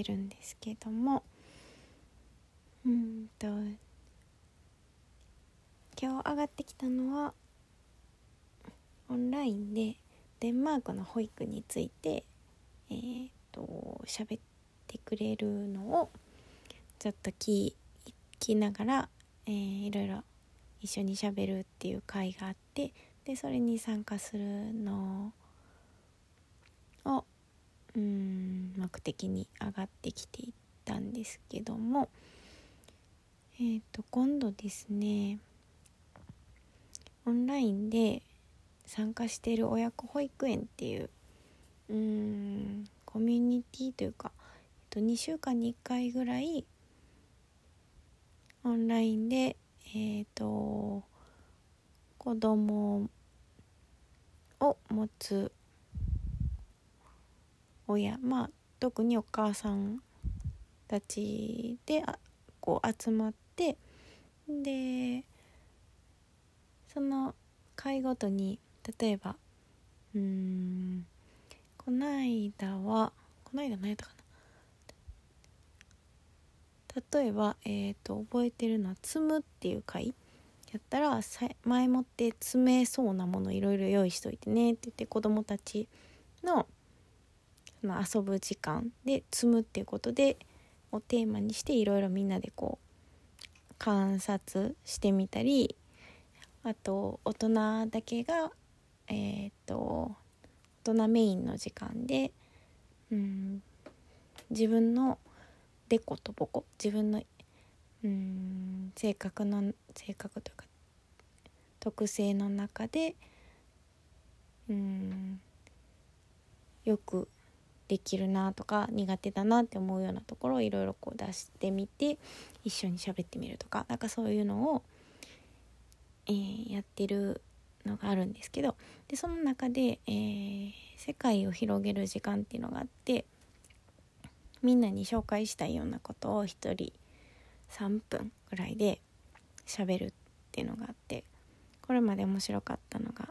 ってるんですけども。うんと今日上がってきたのはオンラインでデンマークの保育についてえー、と喋ってくれるのをちょっと聞きながら、えー、いろいろ一緒にしゃべるっていう会があってでそれに参加するのをうん目的に上がってきていったんですけども。えっ、ー、と今度ですねオンラインで参加している親子保育園っていううんコミュニティというか、えっと、2週間に1回ぐらいオンラインでえっ、ー、と子供を持つ親まあ特にお母さんたちであこう集まってでその会ごとに例えばうんこないだはこないだ何やったかな？例えばえっ、ー、と覚えてるのは「積む」っていう回やったら前もって詰めそうなものいろいろ用意しといてねって言って子供たちのまあ、遊ぶ時間で積むっていうことでをテーマにしていろいろみんなでこう観察してみたりあと大人だけがえっ、と大人メインの時間で、うん、自分のデコとボコ自分の、うん、性格の性格というか特性の中で、うん、よくできるなとか苦手だなって思うようなところをいろいろこう出してみて一緒に喋ってみるとかなんかそういうのをえー、やってるのがあるんですけどでその中で、えー、世界を広げる時間っていうのがあってみんなに紹介したいようなことを1人3分ぐらいで喋るっていうのがあってこれまで面白かったのが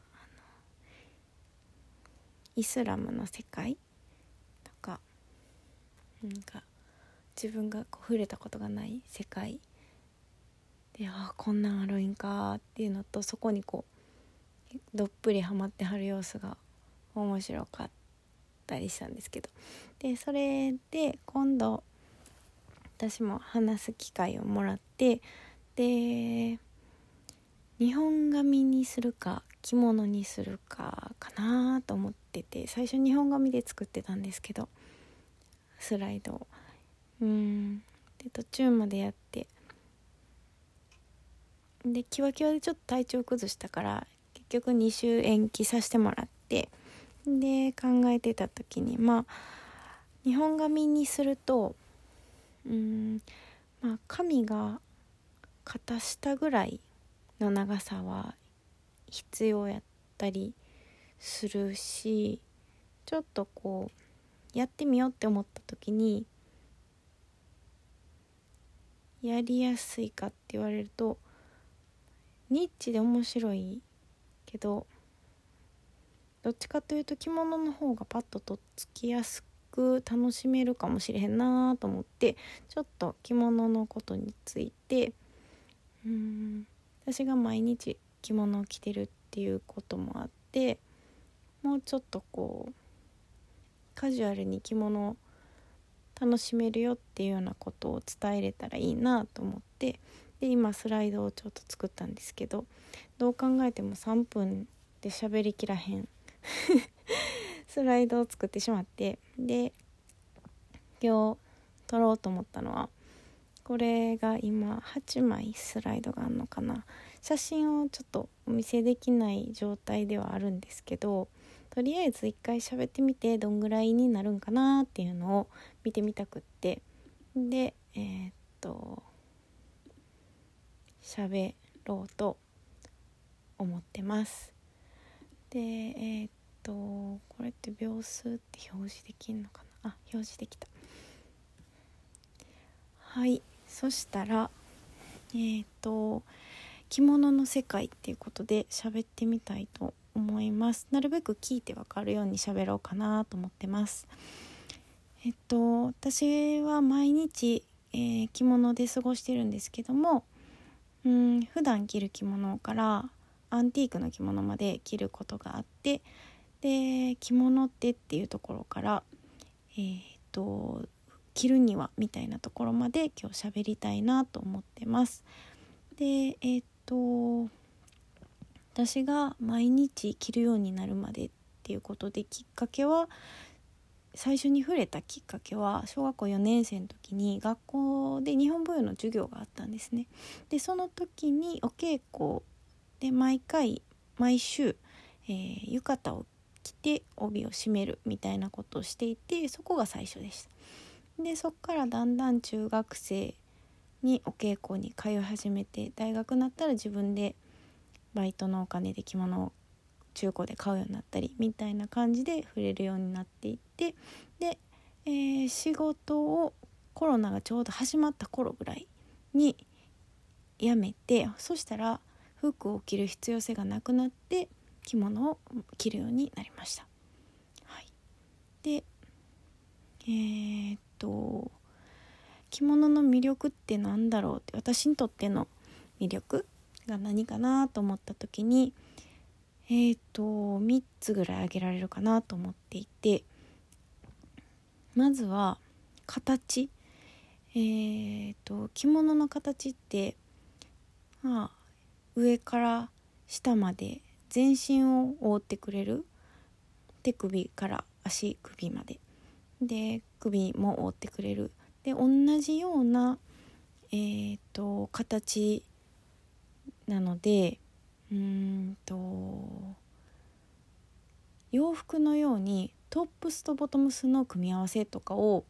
イスラムの世界なんか自分がこう触れたことがない世界。でああこんなんあるんかっていうのとそこにこうどっぷりハマってはる様子が面白かったりしたんですけど。でそれで今度私も話す機会をもらってで日本髪にするか着物にするかかなと思ってて最初日本髪で作ってたんですけどスライドうん。で途中までやって。でキワキワでちょっと体調崩したから結局2週延期させてもらって。で考えてた時にまあ日本髪にするとうんまあ髪が肩下ぐらいの長さは必要やったりするしちょっとこうやってみようって思った時にやりやすいかって言われるとニッチで面白いけどどっちかというと着物の方がパッととっつきやすく楽しめるかもしれへんなと思ってちょっと着物のことについてうん私が毎日着物を着てるっていうこともあってもうちょっとこうカジュアルに着物を楽しめるよっていうようなことを伝えれたらいいなと思ってで今スライドをちょっと作ったんですけどどう考えても3分で喋りきらへん スライドを作ってしまってで今日撮ろうと思ったのはこれが今8枚スライドがあるのかな。写真をちょっとお見せできない状態ではあるんですけどとりあえず一回喋ってみてどんぐらいになるんかなっていうのを見てみたくって。でえー、っと喋ろうと思ってます。でえー、っとこれって秒数って表示できんのかな？あ表示できた。はい。そしたらえっ、と着物の世界っていうことで喋ってみたいと思いますなるべく聞いてわかるように喋ろうかなと思ってますえっと私は毎日、えー、着物で過ごしてるんですけどもうん普段着る着物からアンティークの着物まで着ることがあってで着物ってっていうところからえー、っと着るにはみたいなところまで今日喋りたいなと思ってます。でえー、っと私が毎日着るようになるまでっていうことできっかけは最初に触れたきっかけは小学校4年生の時に学校で日本舞踊の授業があったんですね。でその時にお稽古で毎回毎週、えー、浴衣を着て帯を締めるみたいなことをしていてそこが最初でした。でそっからだんだん中学生にお稽古に通い始めて大学になったら自分でバイトのお金で着物を中古で買うようになったりみたいな感じで触れるようになっていってで、えー、仕事をコロナがちょうど始まった頃ぐらいに辞めてそしたら服を着る必要性がなくなって着物を着るようになりました。はい、でえー、っと着物の魅力って何だろうって私にとっての魅力が何かなと思った時にえっ、ー、と3つぐらい挙げられるかなと思っていてまずは形。えーと、着物の形って、まあ、上から下まで全身を覆ってくれる。手首から足首まで。で首も覆ってくれる。で同じような、えーと形なのでうーんと洋服のようにトップスとボトムスの組み合わせとかを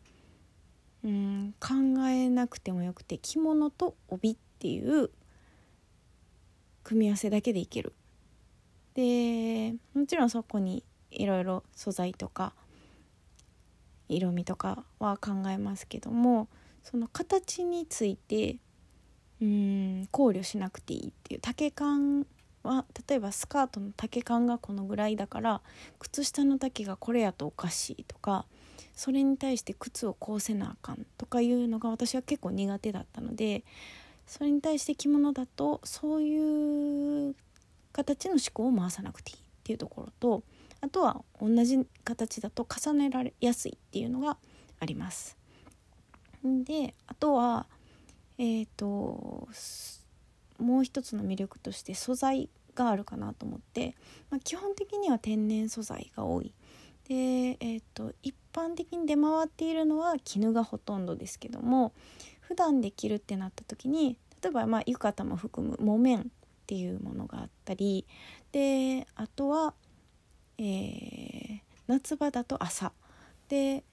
うん考えなくてもよくて着物と帯っていう組み合わせだけでいける。でもちろんそこにいろいろ素材とか色味とかは考えますけどもその形についてうん考慮しなくていいっていう丈感は例えばスカートの丈感がこのぐらいだから靴下の丈がこれやとおかしいとかそれに対して靴をこうせなあかんとかいうのが私は結構苦手だったのでそれに対して着物だとそういう形の思考を回さなくていいっていうところとあとは同じ形だと重ねられやすいっていうのがあります。であとはえっ、ー、ともう一つの魅力として素材があるかなと思って、まあ、基本的には天然素材が多い。で、えーと、一般的に出回っているのは絹がほとんどですけども普段で着るってなった時に例えばまあ浴衣も含む木綿っていうものがあったりであとは、えー、夏場だと朝で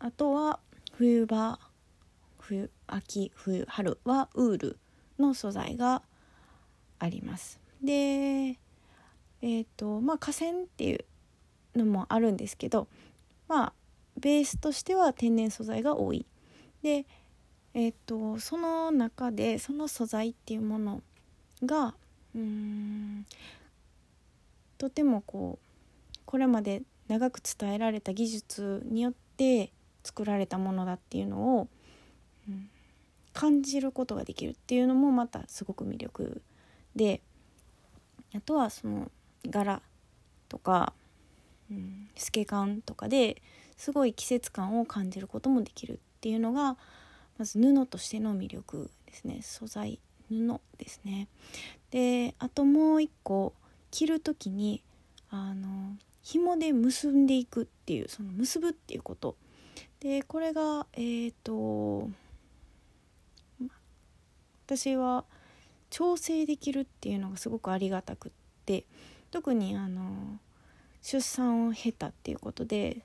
あとは冬場冬秋冬春はウールの素材があります。でえーとまあ河川っていうのもあるんですけどまあベースとしては天然素材が多い。でえーと、その中でその素材っていうものがうんとてもこうこれまで長く伝えられた技術によって作られたものだっていうのを、うん、感じることができるっていうのもまたすごく魅力であとはその柄とか、うん、透け感とかですごい季節感を感じることもできるっていうのがまず布としての魅力ですね素材布ですね。であともう一個着る時にあの紐で結んでいくっていうその結ぶっていうことでこれがえっ、ー、と私は調整できるっていうのがすごくありがたくって特にあの出産を経たっていうことで、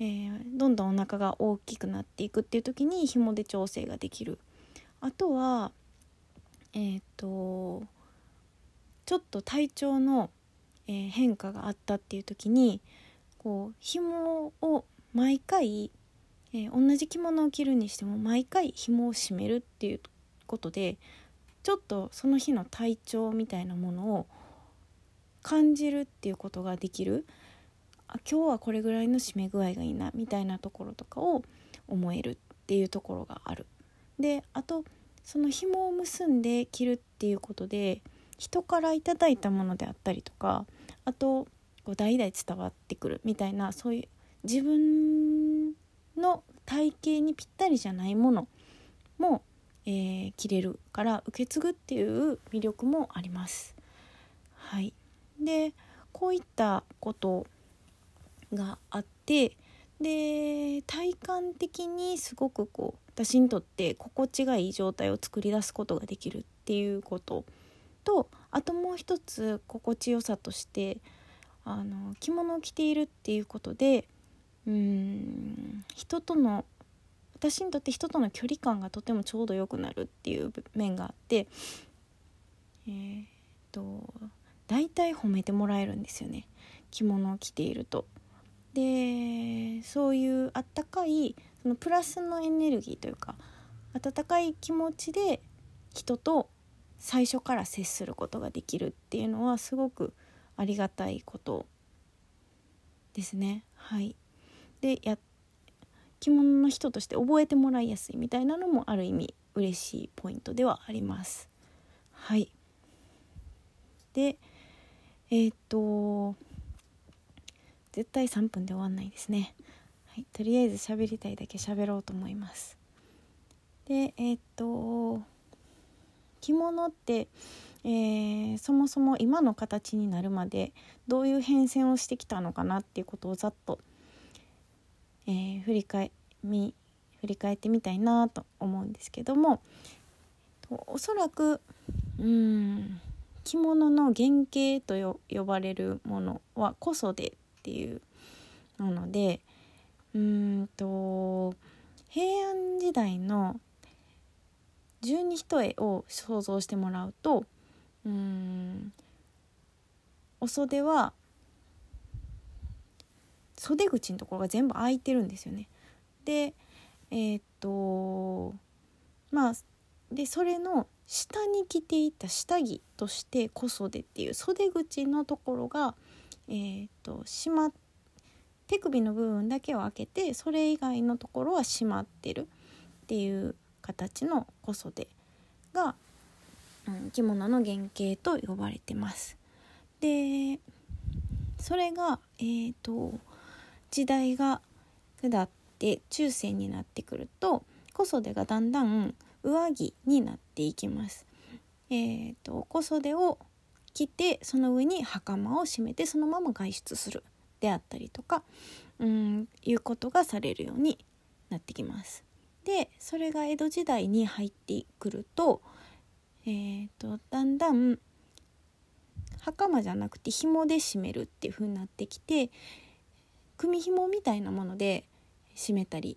えー、どんどんお腹が大きくなっていくっていう時に紐で調整ができる。あとはえっ、ー、とちょっと体調の、えー、変化があったっていう時にこう紐を毎回えー、同じ着物を着るにしても毎回紐を締めるっていうことでちょっとその日の体調みたいなものを感じるっていうことができるあ今日はこれぐらいの締め具合がいいなみたいなところとかを思えるっていうところがある。であとその紐を結んで着るっていうことで人から頂いたものであったりとかあとこう代々伝わってくるみたいなそういう自分の体型にぴったりじゃないものも、えー、着れるから受け継ぐっていう魅力もあります。はい、でこういったことがあってで体感的にすごくこう私にとって心地がいい状態を作り出すことができるっていうこととあともう一つ心地よさとしてあの着物を着ているっていうことでうん人との私にとって人との距離感がとてもちょうど良くなるっていう面があってえー、っと大体褒めてもらえるんですよね着物を着ていると。でそういうあったかいそのプラスのエネルギーというか温かい気持ちで人と最初から接することができるっていうのはすごくありがたいことですね。はいでや着物の人として覚えてもらいやすいみたいなのもある意味嬉しいポイントではあります。はいでえー、っと絶対3分で終わんないですね。はい、とりあえず喋りたいだけ喋ろうと思います。でえー、っと着物って、えー、そもそも今の形になるまでどういう変遷をしてきたのかなっていうことをざっとえー、振り返み振り返ってみたいなと思うんですけどもおそらくうん着物の原型と呼ばれるものは小袖っていうものでうんと平安時代の十二一重を想像してもらうとうんお袖は袖口のところが全部開いてるんですよね。でえー、っとまあでそれの下に着ていた下着として小袖っていう袖口のところが、えー、っと閉ま手首の部分だけを開けてそれ以外のところは閉まってるっていう形の小袖が、うん、着物の原型と呼ばれてます。でそれがえー、と時代が下って中世になってくると小袖がだんだん上着になっていきます。えーと、小袖を着てその上に袴を締めてそのまま外出するであったりとかうんいうことがされるようになってきます。でそれが江戸時代に入ってくると,、えーとだんだん袴じゃなくて紐で締めるっていう風になってきて組紐みたいなもので締めたり、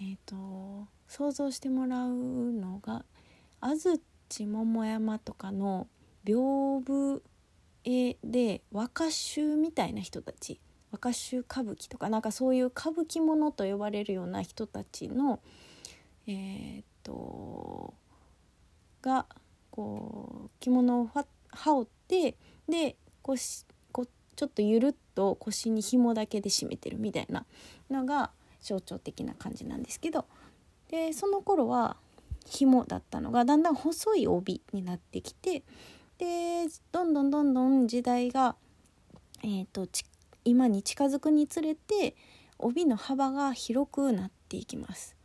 えーと、想像してもらうのが安土桃山とかの屏風絵で若衆みたいな人たち若衆歌舞伎とかなんかそういう歌舞伎ものと呼ばれるような人たちのえー、っとがこう着物を羽織ってでこうちょっとゆるっと腰に紐だけで締めてるみたいなのが象徴的な感じなんですけどでその頃は紐だったのがだんだん細い帯になってきてでどんどんどんどん時代が、えーと、今に近づくにつれて帯の幅が広くなっていきます。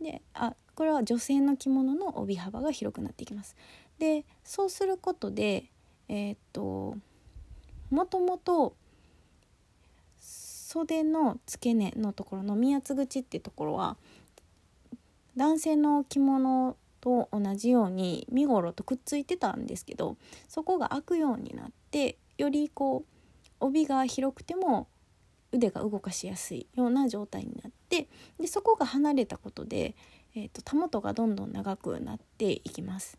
であこれは女性の着物の帯幅が広くなっていきます。でそうすることでえっ、ー、ともともと袖の付け根のところの宮圧口っていうところは男性の着物と同じように身ごろとくっついてたんですけどそこが開くようになってよりこう帯が広くても腕が動かしやすいような状態になってでそこが離れたことで、えーと、たもとがどんどん長くなっていきます。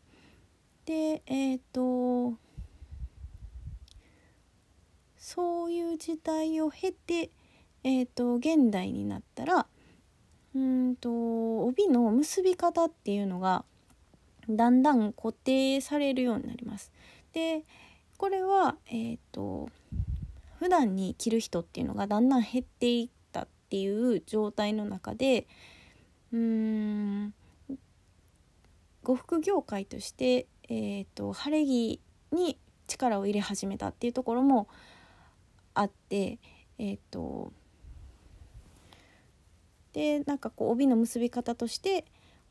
でえっ、ー、とそういう時代を経て、えーと、現代になったらうんと帯の結び方っていうのがだんだん固定されるようになります。でこれはえっ、ー、と普段に着る人っていうのがだんだん減っていったっていう状態の中でうーん呉服業界として、えーと、晴れ着に力を入れ始めたっていうところもあってえっ、ー、とでなんかこう帯の結び方として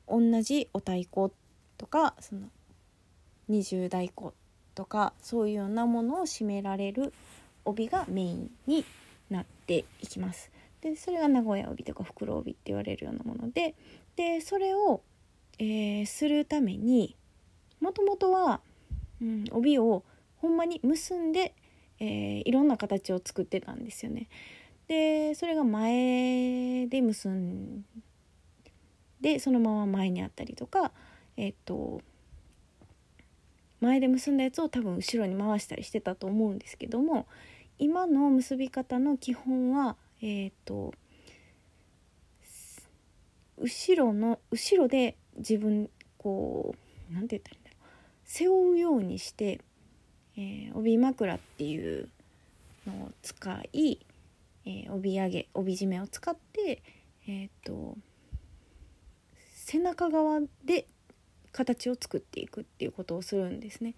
同じお太鼓とかその二重太鼓とかそういうようなものを締められる帯がメインになっていきます。でそれが名古屋帯とか袋帯って言われるようなものででそれを、えー、するためにもともとは、うん、帯をほんまに結んで、えー、いろんな形を作ってたんですよね。でそれが前で結んでそのまま前にあったりとかえっ、と前で結んだやつを多分後ろに回したりしてたと思うんですけども今の結び方の基本はえっ、と後ろの後ろで自分こう何て言ったらいいんだろう。背負うようにして、えー、帯枕っていうのを使いえー、帯揚げ帯締めを使ってえっ、ー、と背中側で形を作っていくっていうことをするんですね。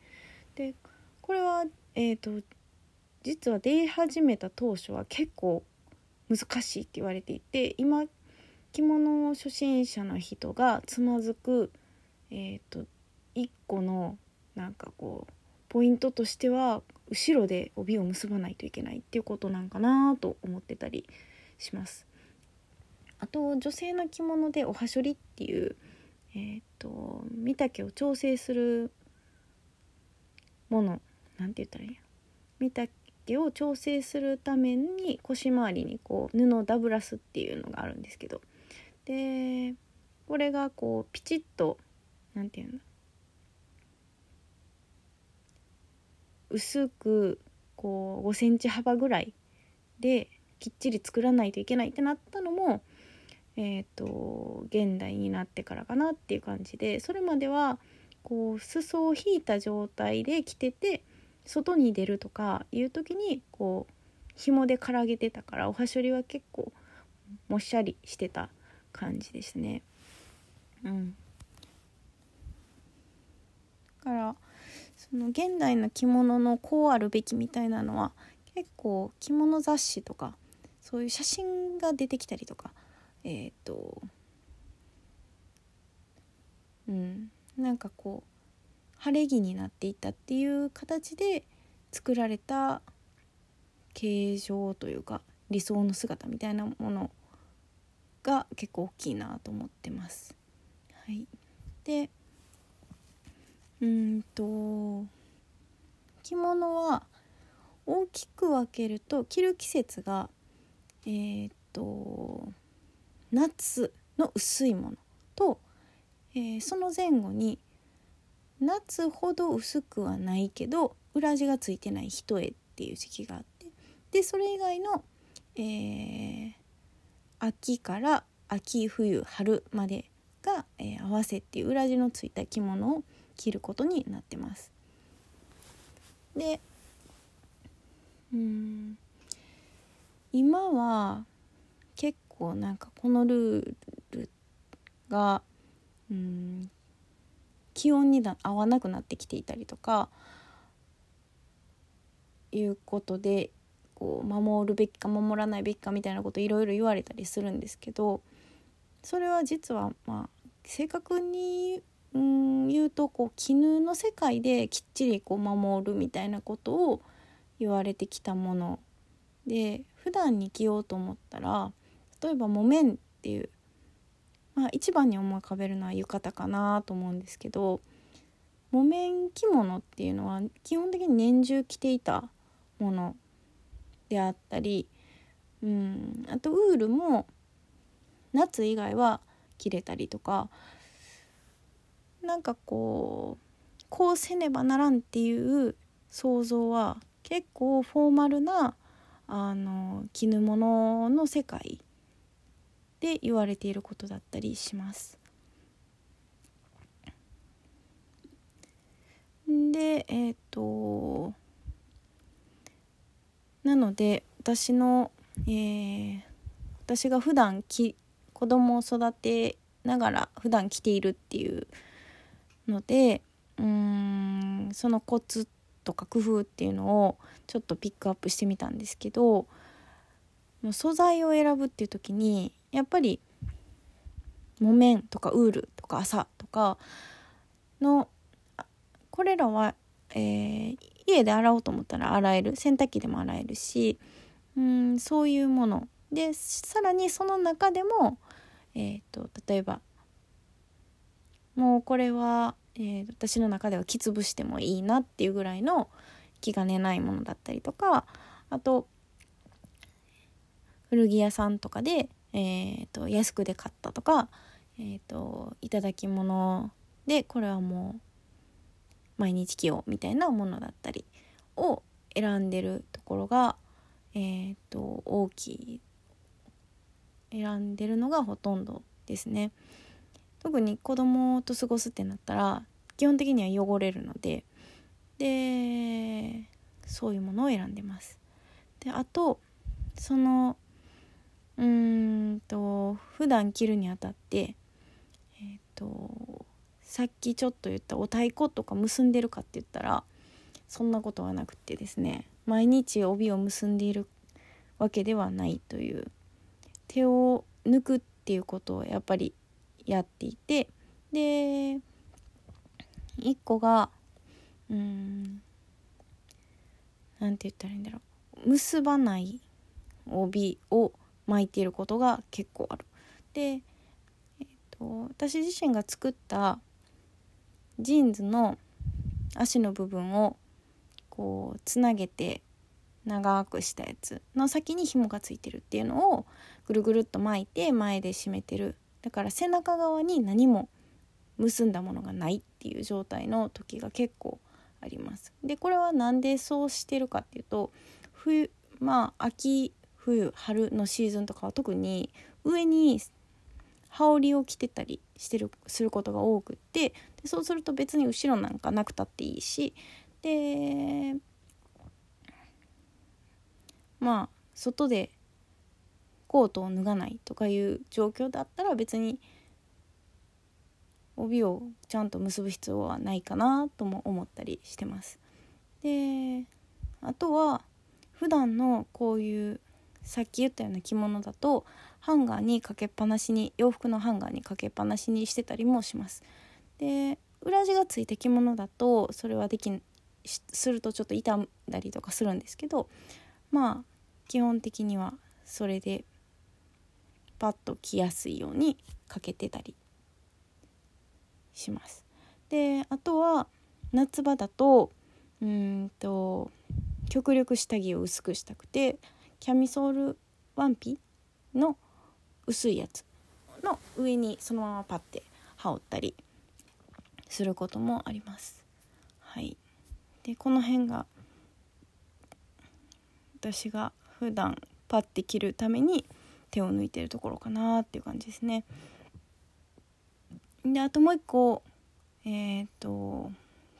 でこれは、えーと、実は出始めた当初は結構難しいって言われていて今着物初心者の人がつまずく、えーと、一個のなんかこうポイントとしては後ろで帯を結ばないといけないっていうことなんかなと思ってたりします。あと女性の着物でおはしょりっていう、えーと、身丈を調整するものなんて言ったらいい？や身丈を調整するために腰回りにこう布をダブラスっていうのがあるんですけど。でこれがこうピチッと何て言うの薄くこう5センチ幅ぐらいできっちり作らないといけないってなったのもえーと、現代になってからかなっていう感じでそれまではこう裾を引いた状態で着てて外に出るとかいう時にこう紐でからげてたからおはしょりは結構もっしゃりしてた感じですね。うん、だからその現代の着物のこうあるべきみたいなのは結構着物雑誌とかそういう写真が出てきたりとかえっ、ー、とうんなんかこう晴れ着になっていたっていう形で作られた形状というか理想の姿みたいなものが結構大きいなと思ってます。はい、でうんと。着物は大きく分けると着る季節がえー、っと夏の薄いものと、えー、その前後に夏ほど薄くはないけど裏地がついてない一重っていう時期があってでそれ以外の、えー、秋から秋冬春までが、えー、合わせっていう裏地のついた着物を着ることになってます。でうん今は結構なんかこのルールがうん気温に合わなくなってきていたりとかいうことでこう守るべきか守らないべきかみたいなこといろいろ言われたりするんですけどそれは実はまあ正確にうん言うとこう絹の世界できっちりこう守るみたいなことを言われてきたもので普段に着ようと思ったら例えば木綿っていう、まあ、一番に思い浮かべるのは浴衣かなと思うんですけど木綿着物っていうのは基本的に年中着ていたものであったりうんあとウールも夏以外は着れたりとかなんかこうこうせねばならんっていう想像は結構フォーマルなあの絹物の世界で言われていることだったりします。でえっ、ー、となので私の、えー、私が普段き子供を育てながら普段着ているっていうのでうんそのコツとか工夫っていうのをちょっとピックアップしてみたんですけどもう素材を選ぶっていう時にやっぱり木綿とかウールとか麻とかのこれらは、えー、家で洗おうと思ったら洗える洗濯機でも洗えるしうんそういうもの。でさらにその中でも、えーと、例えばもうこれは、えー、私の中ではきつぶしてもいいなっていうぐらいの気兼ねないものだったりとかあと古着屋さんとかで、えーと、安くで買ったとか、えーと、いただき物でこれはもう毎日着ようみたいなものだったりを選んでるところが、えーと、大きい選んでるのがほとんどですね。特に子供と過ごすってなったら基本的には汚れるのででそういうものを選んでます。であとそのうーんと普段着るにあたってえっ、ー、とさっきちょっと言ったお太鼓とか結んでるかって言ったらそんなことはなくてですね毎日帯を結んでいるわけではないという手を抜くっていうことをやっぱりやっていてで一個がうんなんて言ったらいいんだろう結ばない帯を巻いていることが結構ある。で、えーと私自身が作ったジーンズの足の部分をこうつなげて長くしたやつの先に紐がついてるっていうのをぐるぐるっと巻いて前で締めてるだから背中側に何も結んだものがないっていう状態の時が結構あります。でこれは何でそうしてるかっていうと冬まあ秋冬春のシーズンとかは特に上に羽織を着てたりしてるすることが多くってでそうすると別に後ろなんかなくたっていいしでまあ外でコートを脱がないとかいう状況だったら別に帯をちゃんと結ぶ必要はないかなとも思ったりしてます。であとは普段のこういうさっき言ったような着物だとハンガーにかけっぱなしに洋服のハンガーにかけっぱなしにしてたりもします。で裏地がついた着物だとそれはできするとちょっと傷んだりとかするんですけどまあ基本的にはそれでパッと着やすいようにかけてたりします。であとは夏場だとうんと極力下着を薄くしたくてキャミソールワンピの薄いやつの上にそのままパッて羽織ったりすることもあります。はい、でこの辺が私が普段パッて着るために手を抜いてるところかなっていう感じですね。であともう一個えっ、ー、と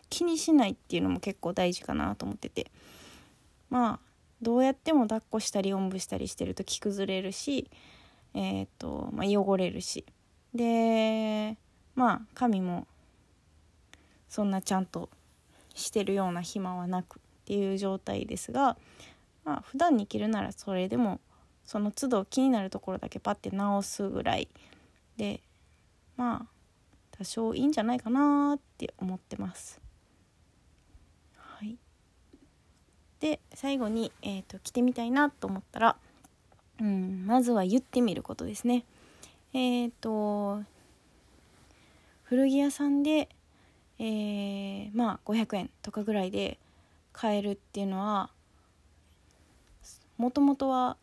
気にしないっていうのも結構大事かなと思っててまあどうやっても抱っこしたりおんぶしたりしてると着崩れるしえっ、ー、と、まあ、汚れるしでまあ髪もそんなちゃんとしてるような暇はなくっていう状態ですがまあ普段に着るならそれでもその都度気になるところだけパッて直すぐらいでまあ多少いいんじゃないかなって思ってます。はい、で最後に、えーと着てみたいなと思ったらうん、まずは言ってみることですね。えっ、ー、と古着屋さんで、えー、まあ500円とかぐらいで買えるっていうのはもともとは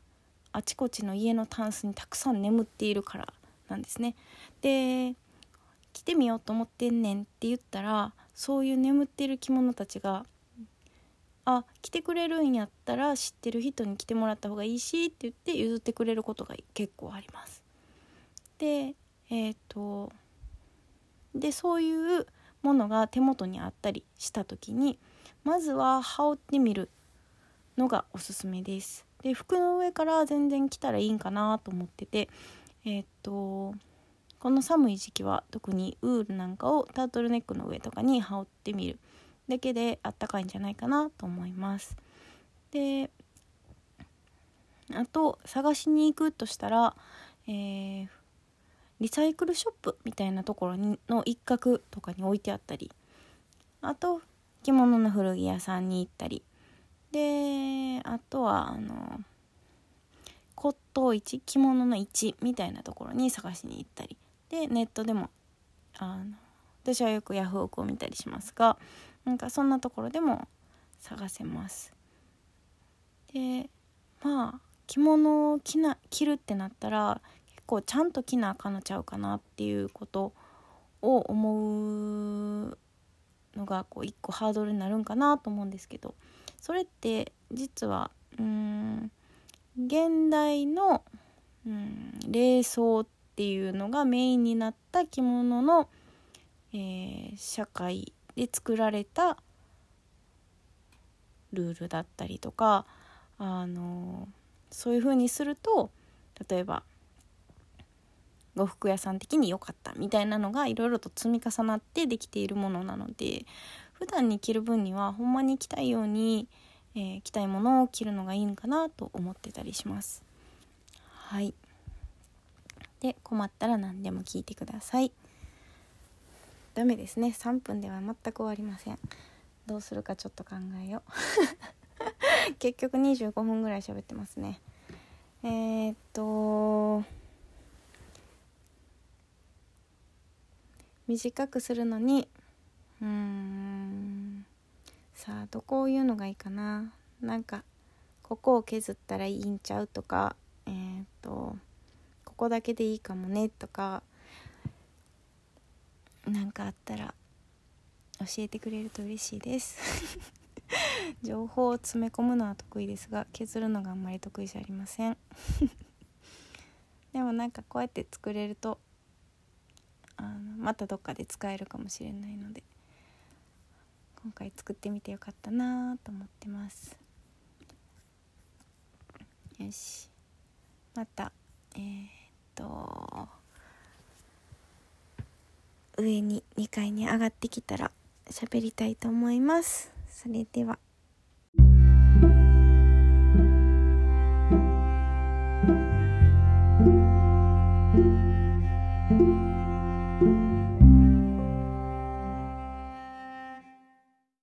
あちこちの家のタンスにたくさん眠っているからなんですね。で着てみようと思ってんねんって言ったらそういう眠っている着物たちがあ来てくれるんやったら知ってる人に来てもらった方がいいしって言って譲ってくれることが結構あります。でえっ、とでそういうものが手元にあったりした時にまずは羽織ってみるのがおすすめです。で服の上から全然着たらいいんかなと思っててえっ、とこの寒い時期は特にウールなんかをタートルネックの上とかに羽織ってみる。だけであったかいんじゃないかなと思います。であと探しに行くとしたら、えー、リサイクルショップみたいなところにの一角とかに置いてあったり。あと着物の古着屋さんに行ったり。であとはあの骨董市着物の市みたいなところに探しに行ったり。でネットでもあの私はよくヤフオクを見たりしますがなんかそんなところでも探せます。でまあ着物を着な着るってなったら結構ちゃんと着なあかんのちゃうかなっていうことを思うのがこう一個ハードルになるんかなと思うんですけど。それって実はうん現代のうん礼装っていうのがメインになった着物の、えー、社会で作られたルールだったりとかあのそういう風にすると例えば呉服屋さん的に良かったみたいなのがいろいろと積み重なってできているものなので普段に着る分にはほんまに着たいように、えー、着たいものを着るのがいいんかなと思ってたりします。はい。で困ったら何でも聞いてください。ダメですね。3分では全く終わりません。どうするかちょっと考えよう。結局25分ぐらい喋ってますね。えー、っと短くするのにうんさあどこを言うのがいいかな？なんかここを削ったらいいんちゃうとか。えー、っとここだけでいいかもねとか。何かあったら教えてくれると嬉しいです。情報を詰め込むのは得意ですが削るのがあんまり得意じゃありません。でもなんかこうやって作れるとあのまたどっかで使えるかもしれないので。今回作ってみてよかったなと思ってます。よし。また。えー、っと。上に2階に上がってきたら喋りたいと思います。それでは。